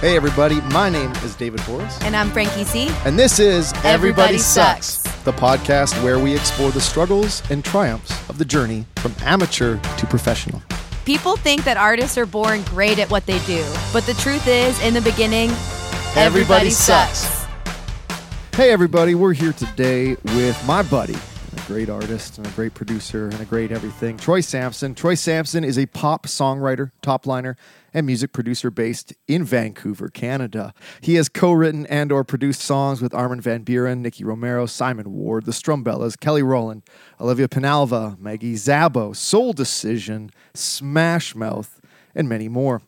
Hey, everybody, my name is David Borys, And I'm Franky C. and this is Everybody Sucks. the podcast where we explore the struggles and triumphs of the journey from amateur to professional. People think that artists are born great at what they do, but the truth is, in the beginning, everybody, sucks. Hey, everybody, we're here today with my buddy, great artist and a great producer and a great everything, Troy Samson. Troy Samson is a pop songwriter, top liner, and music producer based in Vancouver, Canada. He has co-written and or produced songs with Armin van Buuren, Nicky Romero, Simon Ward, The Strumbellas, Kelly Rowland, Olivia Penalva, Maggie Szabo, Soul Decision, Smash Mouth, and many more.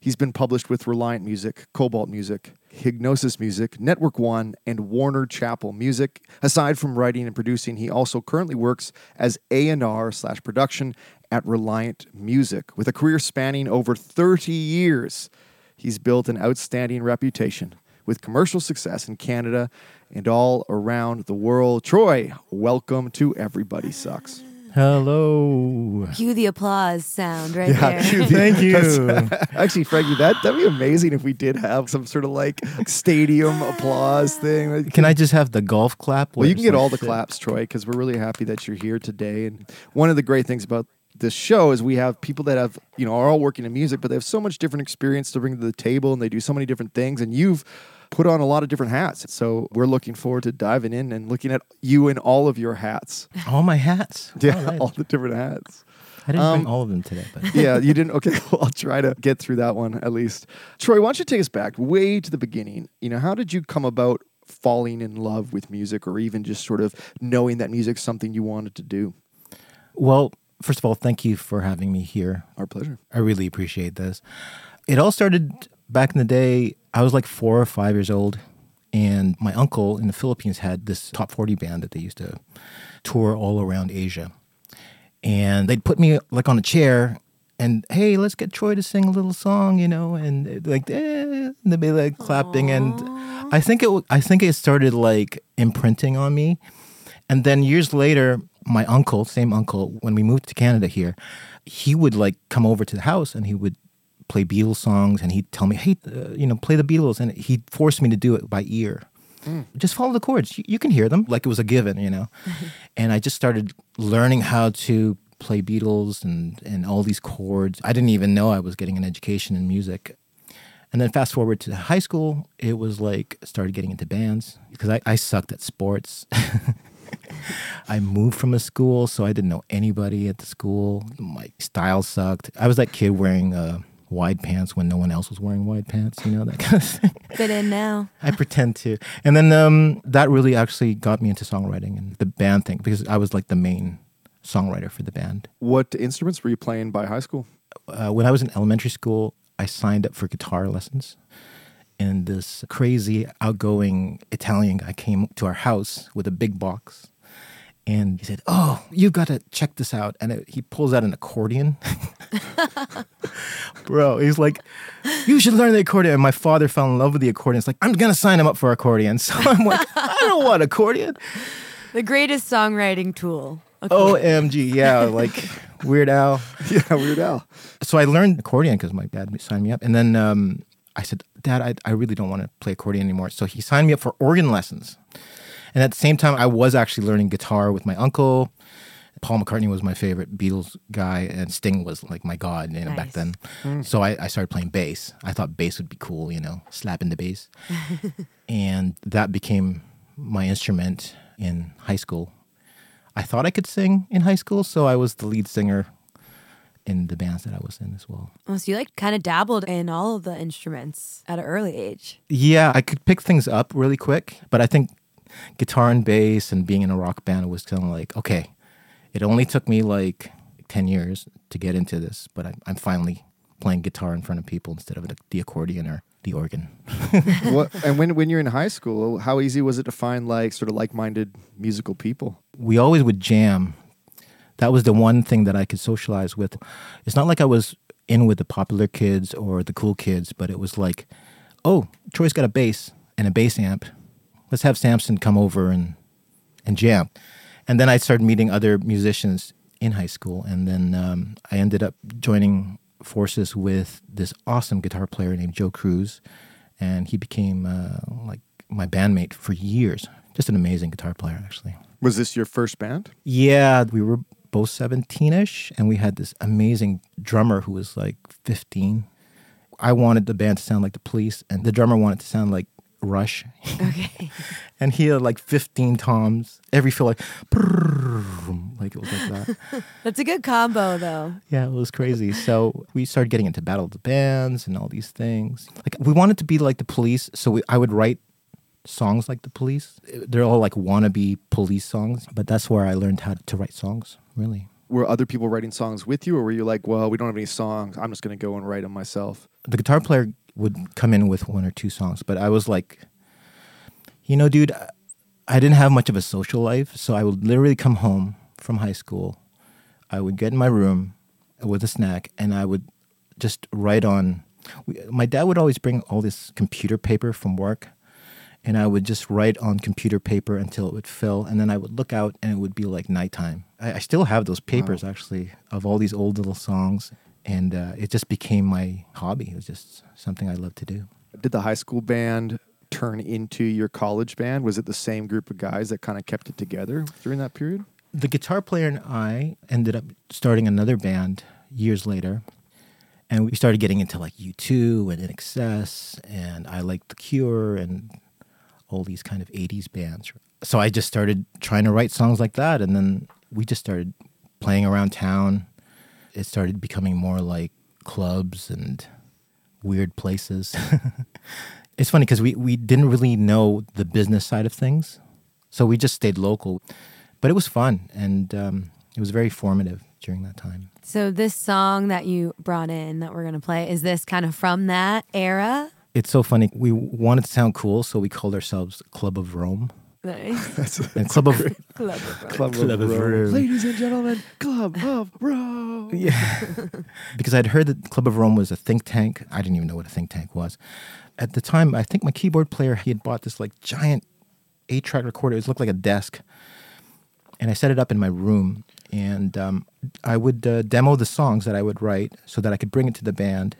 He's been published with Reliant Music, Kobalt Music, Hipgnosis Music, Nettwerk One, and Warner Chappell Music. Aside from writing and producing, he also currently works as A&R slash production at Reliant Music. With a career spanning over 30 years, he's built an outstanding reputation with commercial success in Canada and all around the world. Troy, welcome to Everybody Sucks. Hello. Cue the applause sound right there. Thank you. Actually, Franky, that that'd be amazing if we did have some sort of like stadium applause thing. Can I just have the golf clap? Well, you can get all the shit? claps, Troy, because we're really happy that you're here today. And one of the great things about this show is we have people that have, you know, are all working in music, but they have so much different experience to bring to the table and they do so many different things. And you've put on a lot of different hats. So we're looking forward to diving in and looking at you in all of your hats. All my hats. Yeah, All right. all the different hats. I didn't Um, bring all of them today, but yeah, you didn't. Okay, well, I'll try to get through that one at least. Troy, why don't you take us back way to the beginning? You know, how did you come about falling in love with music or even just sort of knowing that music's something you wanted to do? well, first of all, thank you for having me here. Our pleasure. I really appreciate this. It all started back in the day. I was like four or five years old, and my uncle in the Philippines had this top 40 band that they used to tour all around Asia. And they'd put me like on a chair and, hey, let's get Troy to sing a little song, you know, and like, eh, and they'd be like clapping. And I think it, I think it started like imprinting on me. And then years later, my uncle, same uncle, when we moved to Canada here, he would like come over to the house and he would play Beatles songs and he'd tell me, hey, uh, you know, play the Beatles. And he forced me to do it by ear. Just follow the chords. You, you can hear them like it was a given, you know. and I just started learning how to play Beatles and, and all these chords. I didn't even know I was getting an education in music. And then fast forward to high school, it was like started getting into bands because I, I sucked at sports. I moved from a school, so I didn't know anybody at the school. My style sucked. I was that kid wearing uh, wide pants when no one else was wearing wide pants, you know, that kind of thing. Fit in now. I pretend to. And then um, that really actually got me into songwriting and the band thing because I was like the main songwriter for the band. What instruments were you playing by high school? uh, when I was in elementary school, I signed up for guitar lessons. And this crazy, outgoing Italian guy came to our house with a big box. And he said, Oh, you've got to check this out. And it, he pulls out an accordion. Bro, he's like, You should learn the accordion. And my father fell in love with the accordion. It's like, I'm going to sign him up for accordion. So I'm like, I don't want accordion. The greatest songwriting tool. OMG. Yeah, like Weird Al. Yeah, Weird Al. So I learned accordion because my dad signed me up. And then um, I said, Dad, I, I really don't want to play accordion anymore. So he signed me up for organ lessons. And at the same time, I was actually learning guitar with my uncle. Paul McCartney was my favorite Beatles guy, and Sting was like my god, you know, back Nice. then. Mm. So I, I started playing bass. I thought bass would be cool, you know, slapping the bass, and that became my instrument in high school. I thought I could sing in high school, so I was the lead singer in the bands that I was in as well. Oh, so you like kind of dabbled in all of the instruments at an early age. Yeah, I could pick things up really quick, but I think guitar and bass and being in a rock band was kind of like, okay, it only took me like 10 years to get into this, but I, I'm finally playing guitar in front of people instead of the, the accordion or the organ. what, and when when you're in high school, how easy was it to find like sort of like-minded musical people? we always would jam. That was the one thing that I could socialize with. It's not like I was in with the popular kids or the cool kids, but it was like, oh, Troy's got a bass and a bass amp. Let's have Samson come over and and jam. And then I started meeting other musicians in high school, and then um, I ended up joining forces with this awesome guitar player named Joe Cruz, and he became uh, like my bandmate for years. Just an amazing guitar player, actually. Was this your first band? Yeah, we were both 17 ish, and we had this amazing drummer who was like 15. I wanted the band to sound like the police, and the drummer wanted to sound like Rush. Okay. and he had like 15 toms. Every feel like, like it was like that. That's a good combo, though. yeah, it was crazy. So we started getting into Battle of the Bands and all these things. Like we wanted to be like the police, so we, I would write songs like the police. They're all like wannabe police songs, but that's where I learned how to write songs, really. Were other people writing songs with you, or were you like, well, we don't have any songs. I'm just going to go and write them myself? the guitar player would come in with one or two songs, but I was like, you know, dude, I- didn't have much of a social life, so I would literally come home from high school. I would get in my room with a snack, and I would just write on. we- My dad would always bring all this computer paper from work, and I would just write on computer paper until it would fill, and then I would look out, and it would be like nighttime. I, I still have those papers actually of all these old little songs, and uh, it just became my hobby. It was just something I loved to do. Did the high school band turn into your college band? Was it the same group of guys that kind of kept it together during that period? The guitar player and I ended up starting another band years later. And we started getting into like U2 and INXS, and I liked The Cure and all these kind of 80s bands. So I just started trying to write songs like that. And then we just started playing around town. It started becoming more like clubs and weird places. it's funny because we, we didn't really know the business side of things. So we just stayed local. But it was fun and um, it was very formative during that time. So, this song that you brought in that we're going to play, is this kind of from that era? It's so funny. We wanted to sound cool, so we called ourselves Club of Rome. Nice. And Club of Club of Rome. Club, Club of Rome. Ladies and gentlemen, Club of Rome. Yeah. because I'd heard that Club of Rome was a think tank. I didn't even know what a think tank was. At the time, I think my keyboard player, he had bought this like giant eight track recorder. It looked like a desk. And I set it up in my room. And um, I would uh, demo the songs that I would write so that I could bring it to the band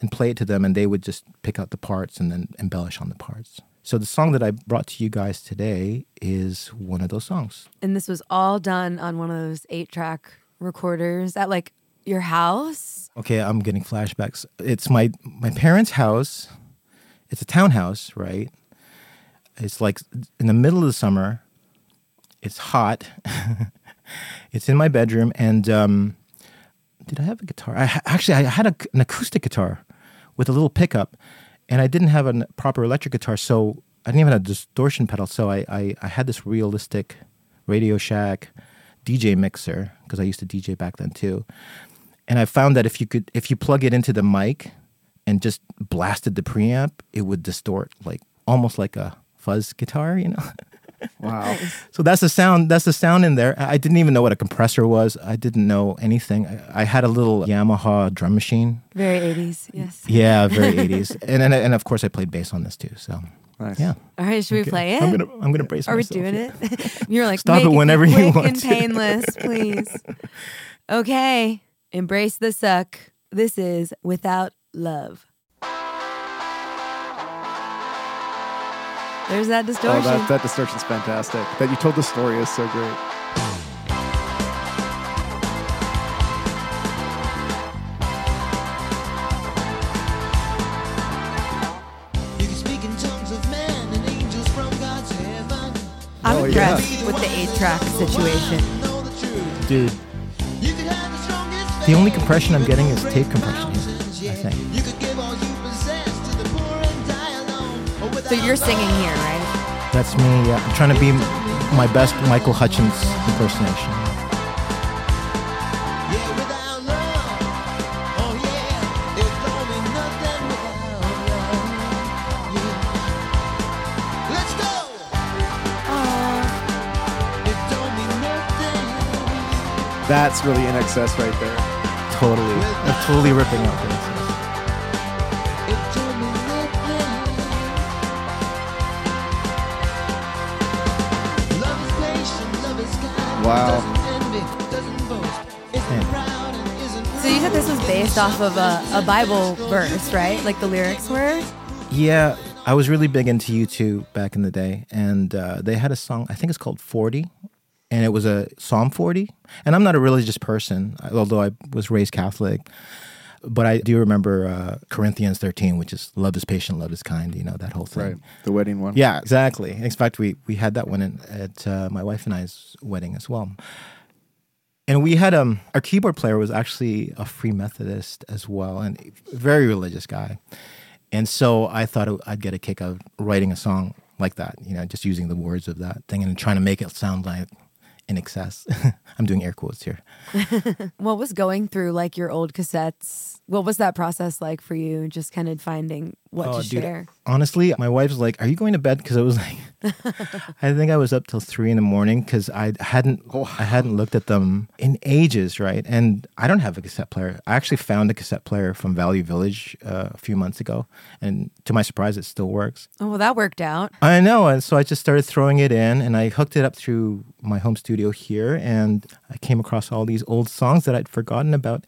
and play it to them. And they would just pick out the parts and then embellish on the parts. So the song that I brought to you guys today is one of those songs. And this was all done on one of those eight track recorders at like your house. Okay, I'm getting flashbacks. It's my my parents' house. It's a townhouse, right? It's like in the middle of the summer. It's hot. it's in my bedroom, and um, did I have a guitar? I ha- actually I had a, an acoustic guitar with a little pickup, and I didn't have a proper electric guitar, so I didn't even have a distortion pedal. So I I, I had this realistic Radio Shack DJ mixer because I used to DJ back then too and I found that if you could if you plug it into the mic and just blasted the preamp, it would distort like almost like a fuzz guitar, you know. Wow. so that's the sound. That's the sound in there. I didn't even know what a compressor was. I didn't know anything. I, I had a little Yamaha drum machine. Very 80s, yes. Yeah, very eighties. And, and and of course I played bass on this too. So Nice. yeah, All right, should we play it? I'm gonna I'm gonna brace myself. Are we myself. doing it? You're like, Stop it whenever you quick want and painless, please. okay, embrace the suck. This is Without Love. There's that distortion. Oh, that, that distortion's fantastic. That you told the story is so great. I'm oh, impressed yeah. with the eight track situation. Dude. The only compression I'm getting is tape compression, I think. So you're singing here, right? That's me. Yeah. I'm trying to be my best Michael Hutchence impersonation. That's really INXS right there. Totally. I'm totally ripping up this. Wow. So you said this was based off of a, a Bible verse, right? Like the lyrics were? Yeah, I was really big into U2 back in the day, and uh, they had a song, I think it's called 40, and it was a Psalm 40. And I'm not a religious person, although I was raised Catholic. But I do remember uh, Corinthians 13, which is love is patient, love is kind, you know, that whole thing. Right. The wedding one. Yeah, exactly. In fact, we, we had that one in, at uh, my wife and I's wedding as well. And we had um our keyboard player was actually a Free Methodist as well, and very religious guy. And so I thought I'd get a kick out of writing a song like that, you know, just using the words of that thing and trying to make it sound like INXS. I'm doing air quotes here. What was going through like your old cassettes? What was that process like for you? Just kind of finding what Oh, to dude, share. Honestly, my wife's like, "Are you going to bed?" Because I was like, I think I was up till three in the morning because I hadn't, I hadn't looked at them in ages, right? And I don't have a cassette player. I actually found a cassette player from Value Village uh, a few months ago, and to my surprise, it still works. Oh, well, that worked out. I know, and so I just started throwing it in, and I hooked it up through my home studio here, and I came across all these old songs that I'd forgotten about.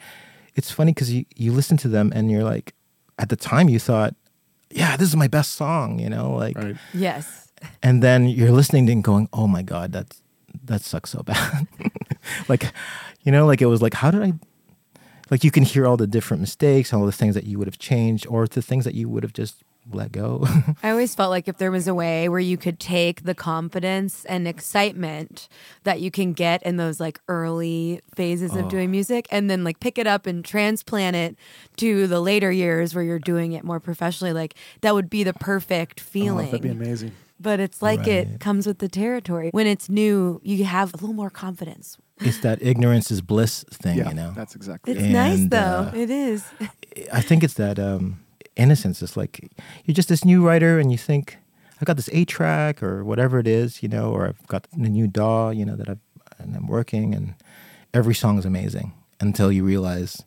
It's funny because you you listen to them, and you're like, at the time, you thought, yeah, this is my best song, you know, like, Right. Yes. and then you're listening to and going, oh my god, that's that sucks so bad. like, you know, like it was like, how did I? Like you can hear all the different mistakes, all the things that you would have changed, or the things that you would have just let go. I always felt like if there was a way where you could take the confidence and excitement that you can get in those like early phases Oh. of doing music and then like pick it up and transplant it to the later years where you're doing it more professionally, like that would be the perfect Oh, feeling. that'd be amazing. but it's like it comes with the territory. When it's new, you have a little more confidence. it's that ignorance is bliss thing, Yeah, you know. that's exactly. It's right. nice And, though. uh, it is. I think it's that um, innocence. It's like you're just this new writer, and you think I've got this A track or whatever it is, you know, or I've got the new DAW, you know, that I've and I'm working, and every song is amazing until you realize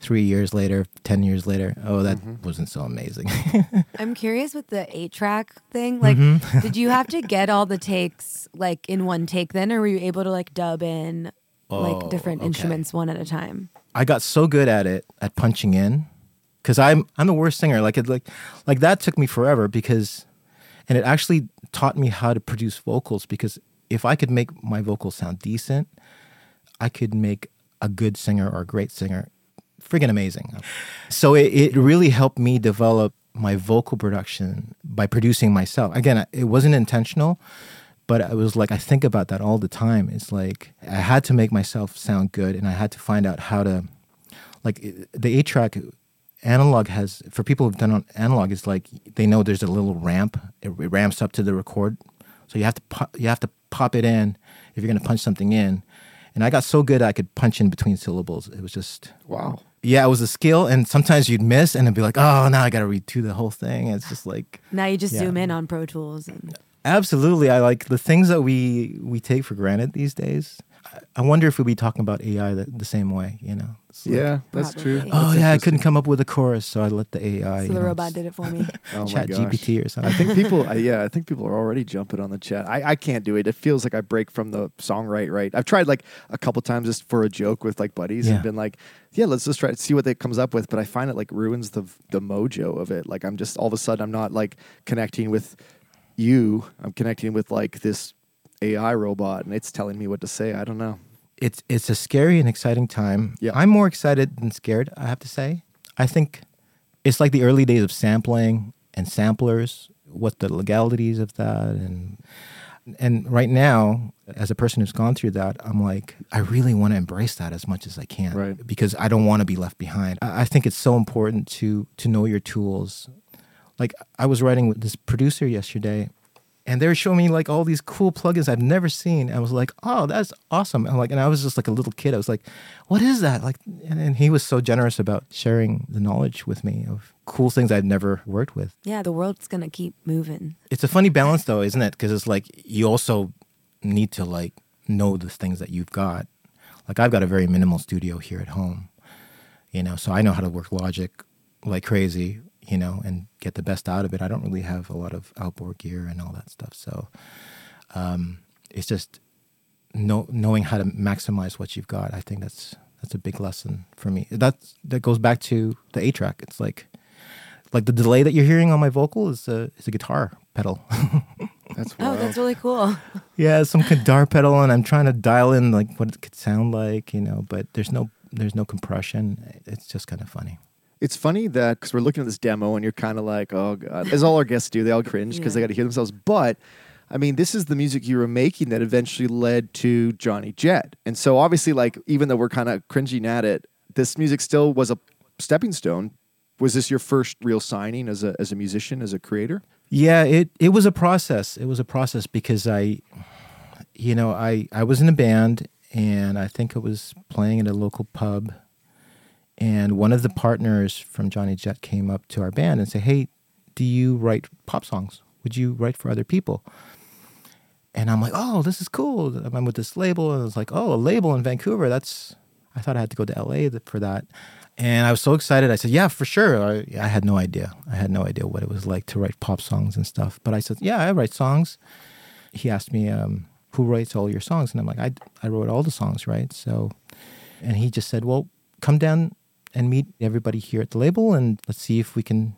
three years later, ten years later, oh, that wasn't so amazing. I'm curious with the eight track thing. Like, Mm-hmm. did you have to get all the takes like in one take then, or were you able to like dub in like different Oh, okay. instruments one at a time? I got so good at it at punching in because I'm I'm the worst singer. Like it like like that took me forever because and it actually taught me how to produce vocals because if I could make my vocals sound decent, I could make a good singer or a great singer friggin' amazing. So it, it really helped me develop my vocal production by producing myself. Again, it wasn't intentional, but I was like I think about that all the time. It's like I had to make myself sound good and I had to find out how to like the 8 track analog has for people who've done on analog it's like they know there's a little ramp it, it ramps up to the record so you have to pop, you have to pop it in if you're going to punch something in and i got so good i could punch in between syllables it was just Wow. yeah it was a skill and sometimes you'd miss and it'd be like oh now i gotta redo the whole thing it's just like Now you just Yeah. zoom in on Pro Tools. And, absolutely i like the things that we we take for granted these days I- i wonder if we'd be talking about ai the, the same way you know like, Yeah, that's true. Oh That's yeah i couldn't come up with a chorus so i let the ai so the robot did it for me. Oh my chat gpt or something I think people, I- yeah, I think people are already jumping on the chat. I, I can't do it. It feels like I break from the songwrite. Right. I've tried like a couple times just for a joke with like buddies Yeah. and been like, yeah, let's just try to see what it comes up with. But I find it like ruins the the mojo of it. Like I'm just all of a sudden I'm not like connecting with you. I'm connecting with like this AI robot, and it's telling me what to say. I don't know. it's it's a scary and exciting time. Yeah. I'm more excited than scared, I have to say. I think it's like the early days of sampling and samplers, what the legalities of that and and right now, as a person who's gone through that, I'm like, I really want to embrace that as much as I can, Right. Because I don't want to be left behind. I think it's so important to to know your tools. Like I was writing with this producer yesterday, and they were showing me like all these cool plugins I've never seen. I was like, oh, that's awesome. And like, and I was just like a little kid. I was like, what is that? Like, and, and he was so generous about sharing the knowledge with me of cool things I'd never worked with. Yeah, the world's gonna keep moving. It's a funny balance though, isn't it? Because it's like you also need to like know the things that you've got. Like I've got a very minimal studio here at home, you know, so I know how to work Logic like crazy, you know, and get the best out of it. I don't really have a lot of outboard gear and all that stuff, so um, it's just know, knowing how to maximize what you've got. I think that's that's a big lesson for me. That's that goes back to the A track. It's like like the delay that you're hearing on my vocal is a is a guitar pedal. That's Oh, that's really cool. yeah, some guitar pedal, and I'm trying to dial in like what it could sound like, you know. But there's no there's no compression. It's just kind of funny. It's funny that because we're looking at this demo and you're kind of like, oh god, as all our guests do, they all cringe because they got to hear themselves. But I mean, this is the music you were making that eventually led to Johnny Jett, and so obviously, like, even though we're kind of cringing at it, this music still was a stepping stone. Was this your first real signing as a as a musician, as a creator? Yeah, it it was a process. It was a process because I, you know, I I was in a band and I think I was playing at a local pub, and one of the partners from Johnny Jett came up to our band and said, "Hey, do you write pop songs? Would you write for other people?" And I'm like, "Oh, this is cool." I'm with this label, and it's like, "Oh, a label in Vancouver. That's." I thought I had to go to LA for that. And I was so excited. I said, "Yeah, for sure." I, I had no idea. I had no idea what it was like to write pop songs and stuff. But I said, "Yeah, I write songs." He asked me, um, "Who writes all your songs?" And I'm like, "I I wrote all the songs, right?" So, and he just said, "Well, come down and meet everybody here at the label, and let's see if we can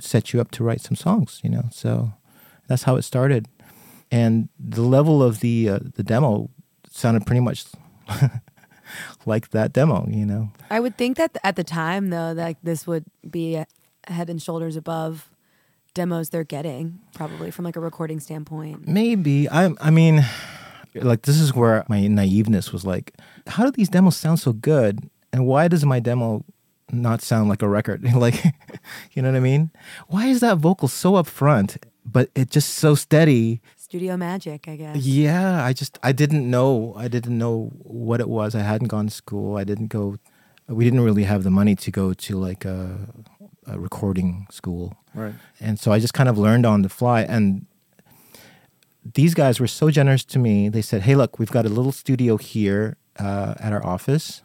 set you up to write some songs." You know, so that's how it started. And the level of the uh, the demo sounded pretty much like that demo. You know, I would think that at the time, though, that this would be head and shoulders above demos they're getting, probably from like a recording standpoint. Maybe I. I mean, like this is where my naiveness was like, how do these demos sound so good, and why does my demo not sound like a record? like, you know what I mean? Why is that vocal so upfront, but it just so steady? Studio magic, I guess. Yeah, I just I didn't know. I didn't know what it was. I hadn't gone to school. I didn't go. We didn't really have the money to go to like a, a recording school. Right. And so I just kind of learned on the fly. And these guys were so generous to me. They said, "Hey, look, we've got a little studio here uh, at our office.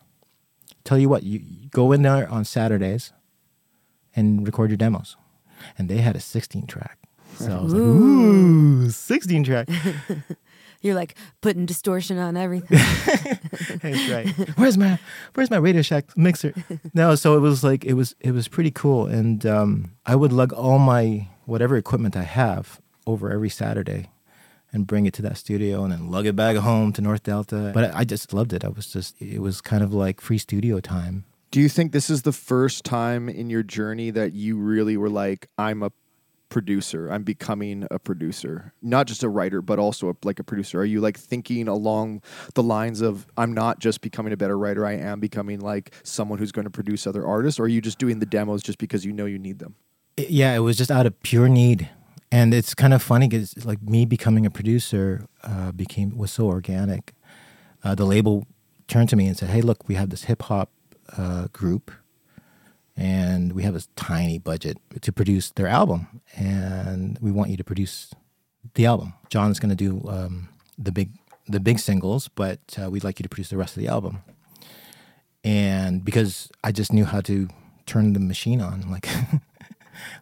Tell you what, you, go in there on Saturdays and record your demos." And they had a 16 track. So I was like, "Ooh, 16 track." You're like putting distortion on everything. That's right. Where's my Where's my Radio Shack mixer? No, so it was like it was it was pretty cool, and um, I would lug all my whatever equipment I have over every Saturday, and bring it to that studio, and then lug it back home to North Delta. But I, I just loved it. I was just it was kind of like free studio time. Do you think this is the first time in your journey that you really were like, I'm a producer, I'm becoming a producer, not just a writer, but also a, like a producer? Are you like thinking along the lines of, I'm not just becoming a better writer, I am becoming like someone who's going to produce other artists? Or are you just doing the demos just because you know you need them? Yeah, it was just out of pure need. And it's kind of funny because like me becoming a producer uh, became was so organic. Uh, the label turned to me and said, "Hey, look, we have this hip hop uh, group, and we have this tiny budget to produce their album, and we want you to produce the album. John's going to do um, the big the big singles, but uh, we'd like you to produce the rest of the album." And because I just knew how to turn the machine on, like.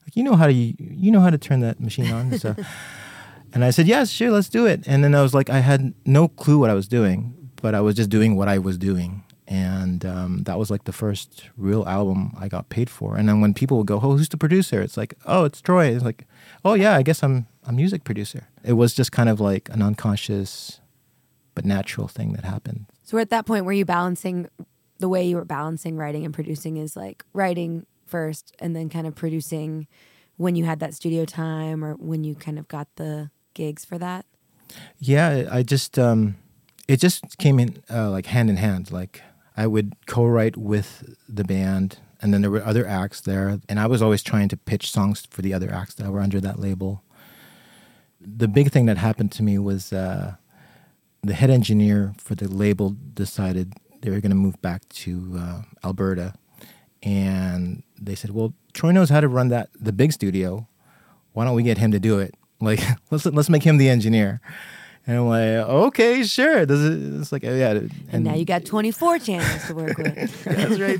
like you know how to you know how to turn that machine on? So and i said yes sure let's do it. And then i was like i had no clue what i was doing but i was just doing what i was doing. And um, that was like the first real album i got paid for. And then when people would go oh who's the producer? It's like oh it's troy. It's like oh yeah i guess i'm a music producer. It was just kind of like an unconscious but natural thing that happened. So at that point, were you balancing the way you were balancing writing and producing is like writing first and then kind of producing when you had that studio time or when you kind of got the gigs for that? Yeah, I just um, it just came in uh, like hand in hand. Like I would co-write with the band, and then there were other acts there, and I was always trying to pitch songs for the other acts that were under that label. The big thing that happened to me was uh, the head engineer for the label decided they were going to move back to uh, Alberta, and they said, "Well, Troy knows how to run that the big studio. Why don't we get him to do it? Like, let's let's make him the engineer." And I'm like, "Okay, sure." Does it? It's like, oh, yeah. And, And now you got 24 channels to work with. that's right.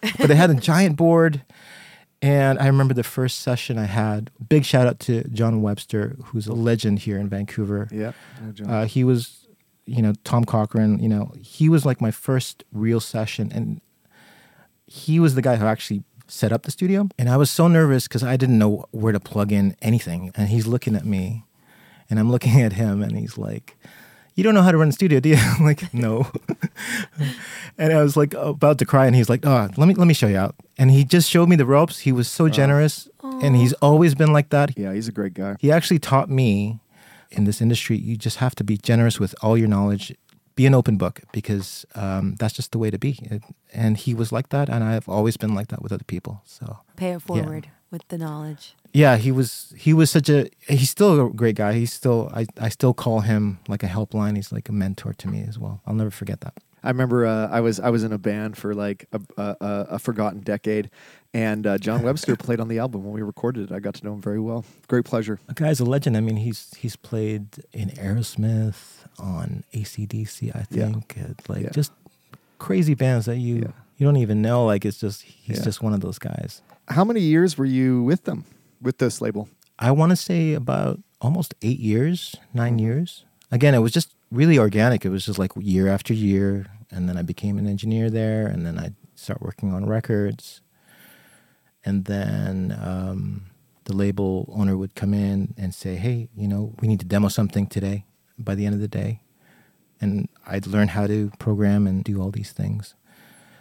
But they had a giant board. And I remember the first session I had. Big shout out to John Webster, who's a legend here in Vancouver. Yeah. Uh, he was, you know, Tom Cochrane. You know, he was like my first real session, and he was the guy who actually set up the studio. And I was so nervous because I didn't know where to plug in anything. And he's looking at me, and I'm looking at him, and he's like, "You don't know how to run a studio, do you?" I'm like, "No." and I was like about to cry, and he's like, "Oh, let me let me show you out." And he just showed me the ropes. He was so generous, and he's always been like that. yeah, he's a great guy. He actually taught me in this industry, you just have to be generous with all your knowledge. Be an open book because um, that's just the way to be. And he was like that, and I've always been like that with other people. So Pay it forward with the knowledge. yeah, he was he was such a he's still a great guy. He's still I, I still call him like a helpline. He's like a mentor to me as well. I'll never forget that. I remember uh, I was I was in a band for like a, a, a, a forgotten decade, and uh, John Webster played on the album when we recorded it. I got to know him very well. Great pleasure. The guy's a legend. I mean, he's he's played in Aerosmith, on ACDC, I think. Uh, Like Yeah. just crazy bands that you Yeah. you don't even know. Like it's just he's Yeah. just one of those guys. How many years were you with them, with this label? I want to say about almost eight years, 9 years. Again, it was just really organic. It was just like year after year, and then I became an engineer there, and then I start working on records, and then um, the label owner would come in and say, "Hey, you know, we need to demo something today." By the end of the day, and I'd learn how to program and do all these things.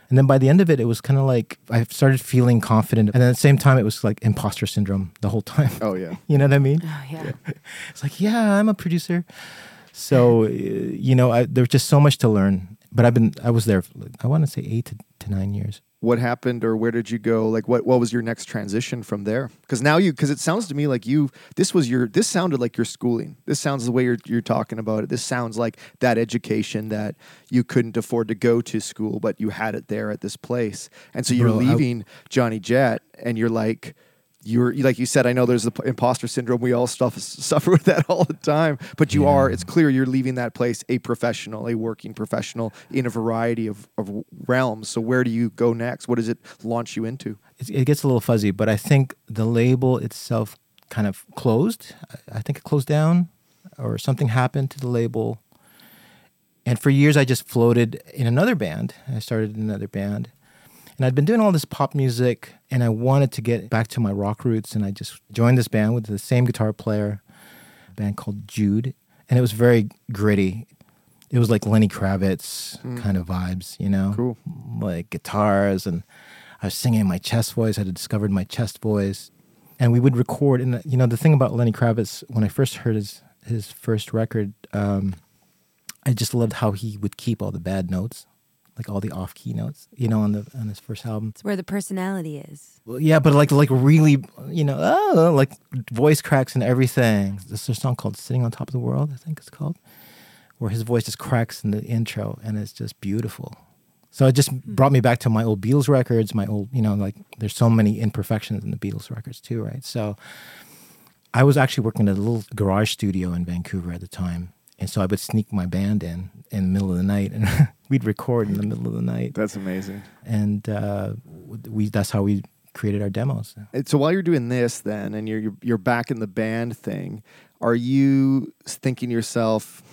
And then by the end of it, it was kind of like I started feeling confident, and at the same time, it was like imposter syndrome the whole time. Oh yeah. You know what I mean? Oh, yeah. It's like, yeah, I'm a producer. So, you know, I, there's just so much to learn. But I've been, I was there, I want to say eight to, to nine years. What happened, or where did you go? Like, what what was your next transition from there? Because now you, because it sounds to me like you, this was your, this sounded like your schooling. This sounds the way you're you're talking about it. This sounds like that education that you couldn't afford to go to school, but you had it there at this place. And so you're Bro, I- leaving Johnny Jett, and you're like. You're like you said. I know there's the imposter syndrome. We all stuff, suffer with that all the time. But you are. It's clear you're leaving that place a professional, a working professional in a variety of, of realms. So where do you go next? What does it launch you into? It, it gets a little fuzzy, but I think the label itself kind of closed. I, I think it closed down or something happened to the label. And for years, I just floated in another band. I started another band. And I'd been doing all this pop music, and I wanted to get back to my rock roots. And I just joined this band with the same guitar player, a band called Jude. And it was very gritty. It was like Lenny Kravitz kind of vibes, you know? Cool. Like guitars, and I was singing my chest voice. I had discovered my chest voice. And we would record. And, you know, the thing about Lenny Kravitz, when I first heard his, his first record, um, I just loved how he would keep all the bad notes, like all the off key notes, you know, on the on his first album. It's where the personality is. Well, yeah, but like like really, you know, oh, like voice cracks and everything. There's a song called "Sitting on Top of the World," I think it's called, where his voice just cracks in the intro, and it's just beautiful. So it just hmm. brought me back to my old Beatles records, my old, you know, like there's so many imperfections in the Beatles records too, right? So I was actually working at a little garage studio in Vancouver at the time. And so I would sneak my band in in the middle of the night and we'd record in the middle of the night That's amazing. and uh, we that's how we created our demos. So while you're doing this, then, and you're you're, you're back in the band thing, are you thinking to yourself,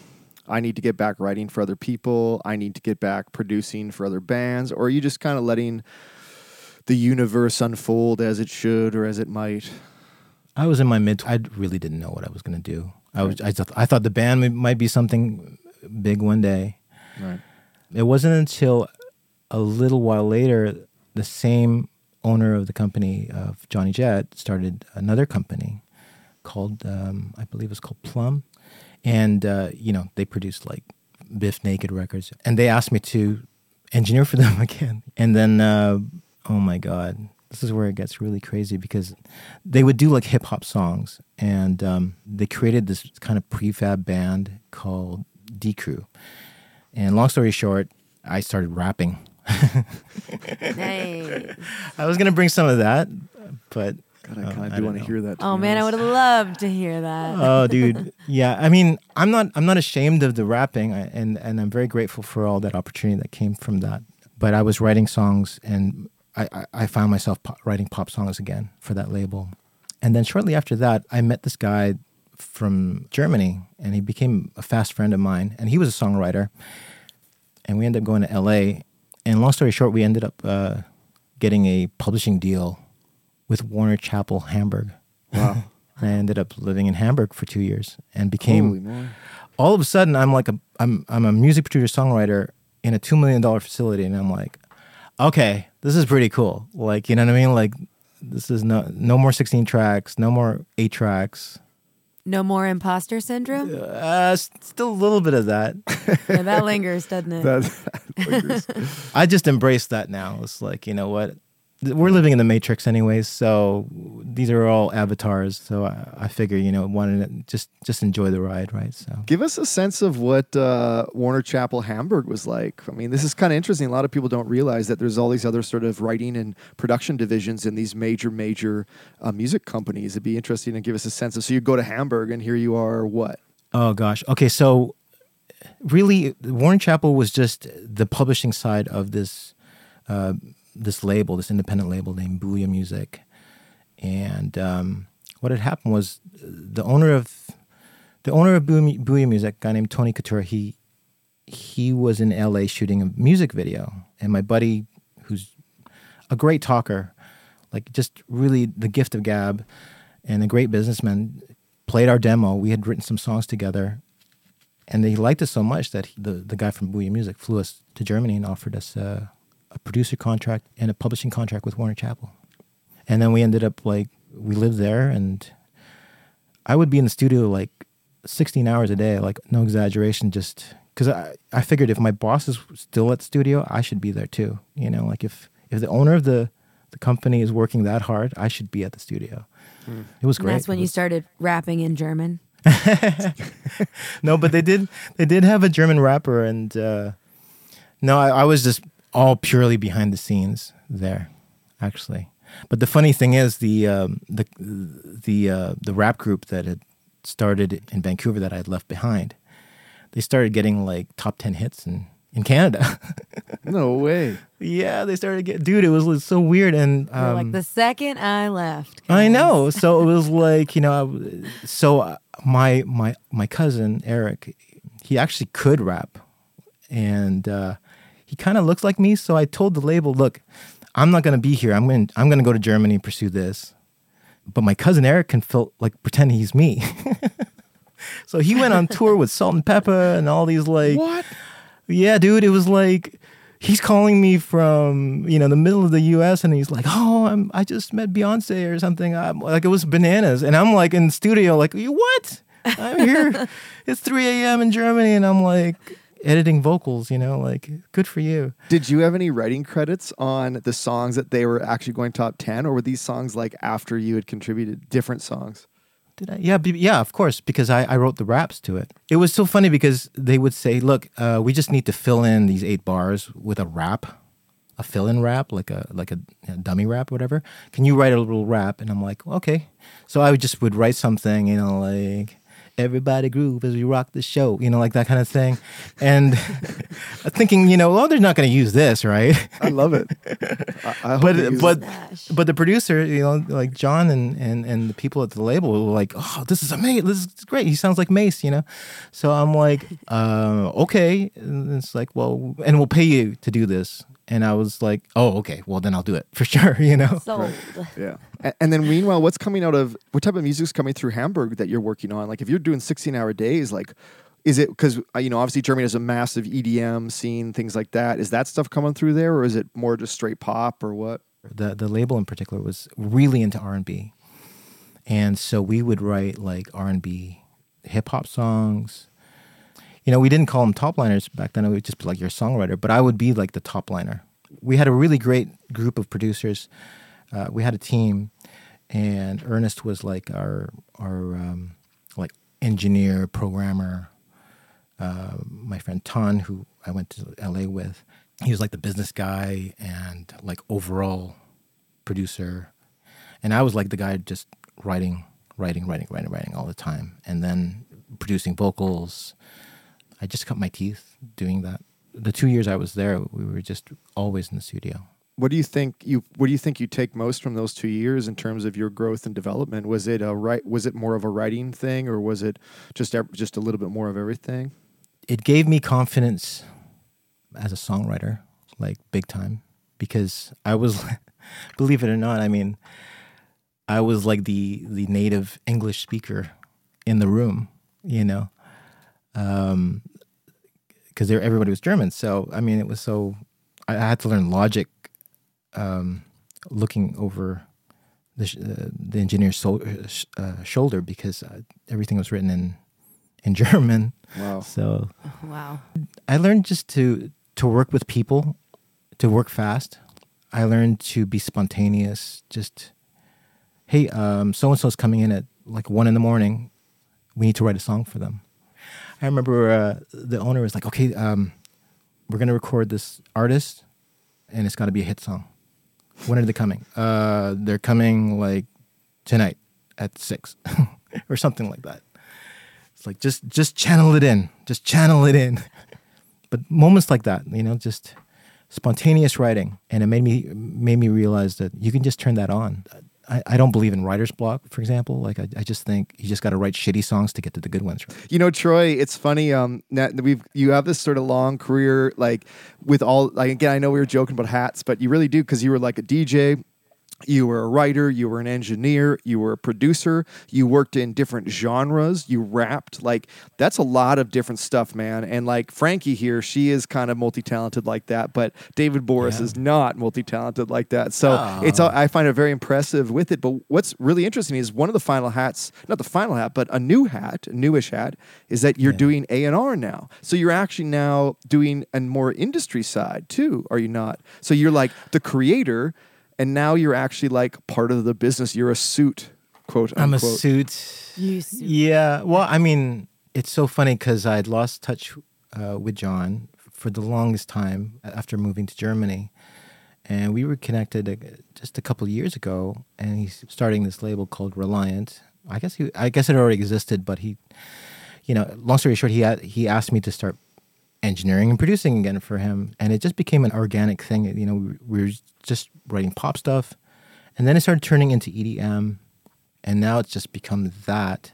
I need to get back writing for other people. I need to get back producing for other bands, or are you just kind of letting the universe unfold as it should or as it might? I was in my mid. I really didn't know what I was going to do. I was. I, thought- I thought the band might be something big one day. Right. It wasn't until a little while later the same owner of the company of Johnny Jett started another company called um, I believe it was called Plum, and uh, you know they produced like Bif Naked records, and they asked me to engineer for them again. And then uh, oh my god, this is where it gets really crazy because they would do like hip hop songs, and um, they created this kind of prefab band called D Crew. And long story short, I started rapping. Nice. I was gonna bring some of that, but God, I uh, kind of I do want to hear that. to Oh be man, I would have loved to hear that. oh, dude, yeah. I mean, I'm not. I'm not ashamed of the rapping, I- and and I'm very grateful for all that opportunity that came from that. But I was writing songs, and I I, I found myself pop, writing pop songs again for that label. And then shortly after that, I met this guy from Germany, and he became a fast friend of mine. And he was a songwriter, and we ended up going to L.A. And long story short, we ended up uh, getting a publishing deal with Warner Chappell Hamburg. Wow. I ended up living in Hamburg for two years and became all of a sudden I'm like a I'm I'm a music producer songwriter in a two million dollar facility and I'm like, okay, this is pretty cool. Like you know what I mean? Like this is no no more sixteen tracks, no more eight tracks. No more imposter syndrome? Uh, still a little bit of that. Yeah, that lingers, doesn't it? That- I just embrace that now. It's like you know what. We're living in the matrix anyways, so these are all avatars. So I, I figure, you know, wanted to just just enjoy the ride, right? So Give us a sense of what uh, Warner Chappell Hamburg was like. I mean, this is kind of interesting. A lot of people don't realize that there's all these other sort of writing and production divisions in these major, major uh, music companies. It'd be interesting to give us a sense of. So you go to Hamburg, and here you are. What? Oh gosh. Okay, so really, warner chappell was just the publishing side of this uh, this label, this independent label named Booyah Music, and um, what had happened was the owner of the owner of Booyah Music, a guy named Tony Couture, he he was in L.A. shooting a music video, and my buddy, who's a great talker, like just really the gift of gab, and a great businessman, played our demo. We had written some songs together, and they liked us so much that he, the the guy from Booyah Music flew us to Germany and offered us a, a producer contract and a publishing contract with Warner Chappell. And then we ended up like we lived there, and I would be in the studio like 16 hours a day, like no exaggeration, just because I, I figured if my boss is still at the studio, I should be there too. You know, like if if the owner of the the company is working that hard, I should be at the studio. It was And great. that's when It you started rapping in German. no, but they did they did have a German rapper, and uh, no, I, I was just all purely behind the scenes there, actually. But the funny thing is, the um, the the uh, the rap group that had started in Vancouver that I had left behind, they started getting like top ten hits in in Canada. No way. yeah, they started get dude. It was like, so weird, and You're um, like the second I left. I know. So it was like you know, I w- so uh, my my my cousin Eric, he actually could rap, and uh, he kind of looks like me. So I told the label, look, I'm not going to be here. I'm going to I'm going to go to Germany and pursue this. But my cousin Eric can feel like pretend he's me. so he went on tour with Salt-N-Pepa and all these like What? yeah, dude, it was like he's calling me from you know the middle of the U.S. and he's like, "Oh, I'm I just met Beyonce or something." I'm, like it was bananas, and I'm like in the studio, like, "You "What? I'm here. it's 3 a.m. in Germany, and I'm like editing vocals. You know, like good for you." Did you have any writing credits on the songs that they were actually going top ten, or were these songs like after you had contributed different songs? Did I? Yeah, be, yeah, of course, because I, I wrote the raps to it. It was so funny because they would say, "Look, uh, we just need to fill in these eight bars with a rap, a fill-in rap, like a like a, a dummy rap, or whatever. Can you write a little rap?" And I'm like, "Okay." So I would just would write something, you know, like everybody groove as we rock the show, you know, like that kind of thing. And thinking, you know, well, they're not going to use this, right? I love it. I, I hope but but it. But the producer, you know, like John and and and the people at the label were like, "Oh, this is amazing! This is great! He sounds like Mase," you know. So I'm like, uh, "Okay." And it's like, "Well, and we'll pay you to do this." And I was like, "Oh, okay. Well, then I'll do it for sure," you know. Sold. Yeah. A- And then meanwhile, what's coming out of what type of music's coming through Hamburg that you're working on? Like if you're doing 16 hour days, like is it because uh, you know obviously Germany has a massive EDM scene, things like that. Is that stuff coming through there, or is it more just straight pop, or what? the the label in particular was really into R and B, and so we would write like R and B, hip hop songs. You know, we didn't call them top liners back then. It would just be like your songwriter, but I would be like the top liner. We had a really great group of producers. Uh, we had a team, and Ernest was like our our um, like engineer programmer. Uh, my friend Ton, who I went to LA with, he was like the business guy and like overall producer, and I was like the guy just writing, writing, writing, writing, writing all the time, and then producing vocals. I just cut my teeth doing that. The two years I was there, we were just always in the studio. What do you think you What do you think you take most from those two years in terms of your growth and development? Was it a right? Was it more of a writing thing, or was it just just a little bit more of everything? it gave me confidence as a songwriter, like big time, because I was, believe it or not, I mean, I was like the the native English speaker in the room, you know, um, because everybody was German. So I mean, it was so I, I had to learn logic, um, looking over the uh, the engineer's so, uh, uh, shoulder because uh, everything was written in in German. Wow. So Wow. I learned just to to work with people, to work fast. I learned to be spontaneous. Just, hey, um, so and so's coming in at like one in the morning. We need to write a song for them. I remember uh, the owner was like, "Okay, um, we're gonna record this artist, and it's got to be a hit song. When are they coming? Uh, they're coming like tonight at six, or something like that." It's like just just channel it in, just channel it in. but moments like that, you know, just spontaneous writing, and it made me made me realize that you can just turn that on. I, I don't believe in writer's block, for example. Like I, I just think you just got to write shitty songs to get to the good ones. You know, Troy, it's funny. Um, we've you have this sort of long career, like with all. Like again, I know we were joking about hats, but you really do because you were like a DJ. You were a writer, you were an engineer, you were a producer, you worked in different genres, you rapped. Like, that's a lot of different stuff, man. And like Franky here, she is kind of multi talented like that, but David Borys Yeah. is not multi talented like that. So ah. it's I find it very impressive with it. But what's really interesting is one of the final hats, not the final hat, but a new hat, a newish hat, is that you're doing A and R now. So you're actually now doing a more industry side too, are you not? So you're like the creator, and now you're actually like part of the business. You're a suit, quote I'm a unquote. suit. You suit. Yeah. Well, I mean, it's so funny because I'd lost touch uh, with John for the longest time after moving to Germany. And we were connected uh, just a couple of years ago, and he's starting this label called Reliant. I guess he, I guess it already existed, but he, you know, long story short, he had, he asked me to start engineering and producing again for him, and it just became an organic thing. You know, we, we were just writing pop stuff, and then it started turning into EDM, and now it's just become that.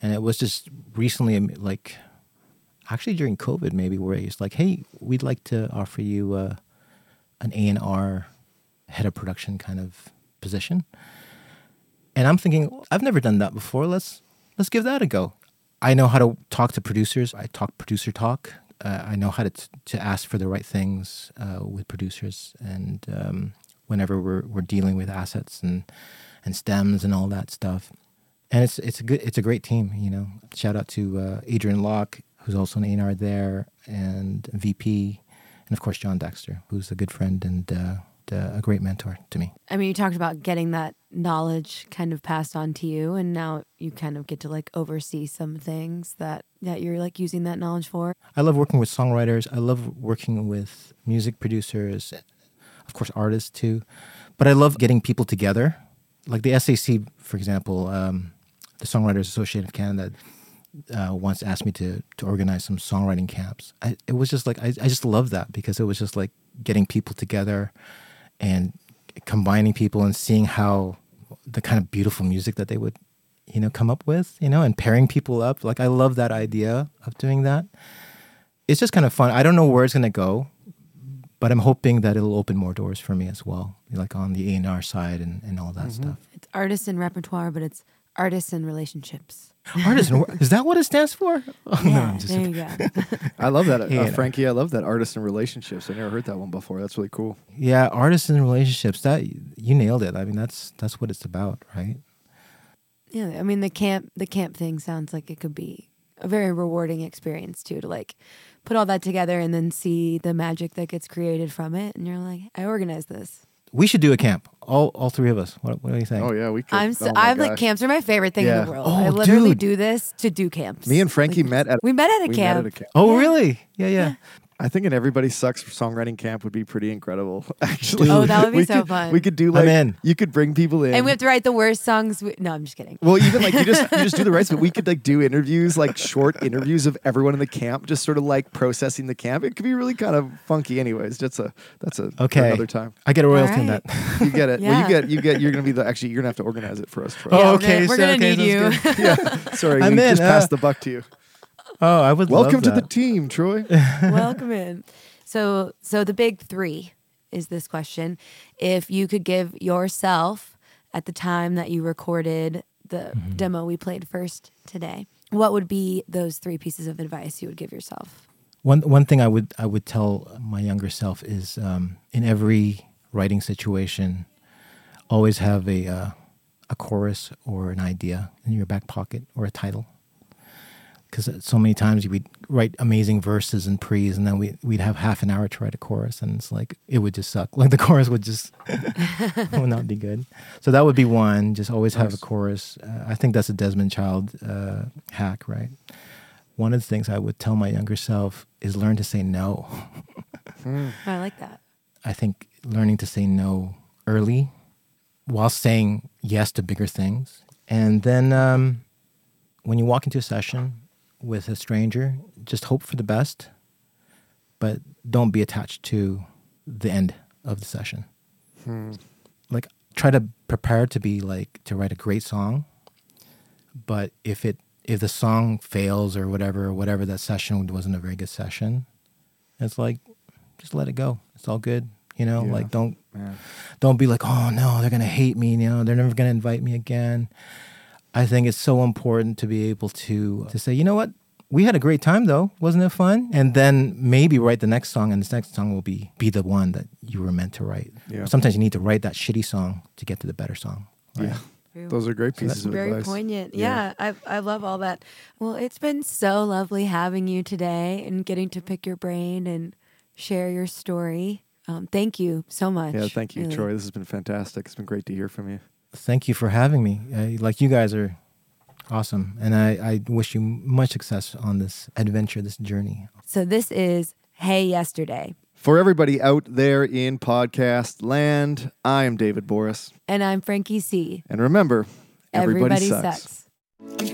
And it was just recently, um, like, actually during COVID, maybe where he's like, "Hey, we'd like to offer you uh, an A and R head of production kind of position." And I'm thinking, I've never done that before. Let's let's give that a go. I know how to talk to producers. I talk producer talk. Uh, I know how to to ask for the right things uh, with producers, and um, whenever we're we're dealing with assets and and stems and all that stuff. And it's it's a good it's a great team. You know, shout out to uh, Adrian Locke, who's also an A&R there, and VP, and of course John Dexter, who's a good friend and uh, a great mentor to me. I mean, you talked about getting that knowledge kind of passed on to you, and now you kind of get to like oversee some things that that you're like using that knowledge for. I love working with songwriters. I love working with music producers, of course, artists too. But I love getting people together. Like the SAC, for example, um, the Songwriters Association of Canada, uh, once asked me to to organize some songwriting camps. I, it was just like I, I just love that because it was just like getting people together and combining people and seeing how the kind of beautiful music that they would you know come up with you know and pairing people up like i love that idea of doing that it's just kind of fun i don't know where it's going to go but i'm hoping that it'll open more doors for me as well like on the a&r side and, and all that Mm-hmm. stuff It's artists and repertoire, but it's artists and relationships. Artist is that what it stands for oh, no, I'm just there you go. I love that, uh, Franky. I love that artists and relationships. I never heard that one before. That's really cool. yeah artists and relationships that you nailed it i mean that's that's what it's about right yeah, I mean the camp the camp thing sounds like it could be a very rewarding experience too to like put all that together and then see the magic that gets created from it and you're like I organized this. We should do a camp all all three of us what, what do you think Oh yeah, we could. I'm oh so, oh I'm like camps are my favorite thing in the world. Oh, I literally dude. do this to do camps. Me and Franky Like, met at we met at a we camp. Met at a camp. oh Yeah. really yeah yeah I think an Everybody Sucks songwriting camp would be pretty incredible. Actually, Oh, that would be we so could, fun. We could do I'm like in. you could bring people in, And we have to write the worst songs. We, no, I'm just kidding. Well, even like you just you just do the rights, but we could like do interviews, like short interviews of everyone in the camp, just sort of like processing the camp. It could be really kind of funky, anyways. That's a that's a okay another time. i get a royalty on right. that You get it. Well, you get you get. You're gonna be the actually. You're gonna have to organize it for us. Troy. Oh, Yeah, we're okay, Gonna, we're gonna okay, need you. yeah. Sorry, I'm we in, just uh, passed the buck to you. Oh i would Welcome love to the team, Troy. Welcome in. So, so the big three is this question: If you could give yourself at the time that you recorded the Mm-hmm. demo we played first today, what would be those three pieces of advice you would give yourself? One one thing I would I would tell my younger self is um, in every writing situation, always have a uh, a chorus or an idea in your back pocket or a title. Because so many times we'd write amazing verses and pre's, and then we we'd have half an hour to write a chorus, and it's like it would just suck. Like the chorus would just would not be good. So that would be one. Just always have a chorus. Uh, I think that's a Desmond Child uh, hack, right? One of the things I would tell my younger self is learn to say no. Oh, I like that. I think learning to say no early while saying yes to bigger things. And then um, when you walk into a session with a stranger, just hope for the best, but don't be attached to the end of the session. Hmm. Like, try to prepare to be like, to write a great song. But if it, if the song fails or whatever, whatever that session wasn't a very good session, it's like, just let it go. It's all good. You know, Yeah. like don't don't be like, oh no, they're gonna hate me. You know, they're never gonna invite me again. I think it's so important to be able to to say, you know what, we had a great time though, wasn't it fun? And then maybe write the next song, and this next song will be be the one that you were meant to write. Yeah. Sometimes you need to write that shitty song to get to the better song. right? Yeah, those are great pieces of Very advice. poignant. Yeah. Yeah, I I love all that. Well, it's been so lovely having you today and getting to pick your brain and share your story. Um, thank you so much. Yeah, thank you, really. Troy. This has been fantastic. It's been great to hear from you. Thank you for having me. I, like you guys are awesome, and I, I wish you much success on this adventure, this journey. So this is Hey Yesterday, For everybody out there in podcast land, I am David Borys. and I'm Franky C. And remember, everybody, Everybody sucks. sucks. I'm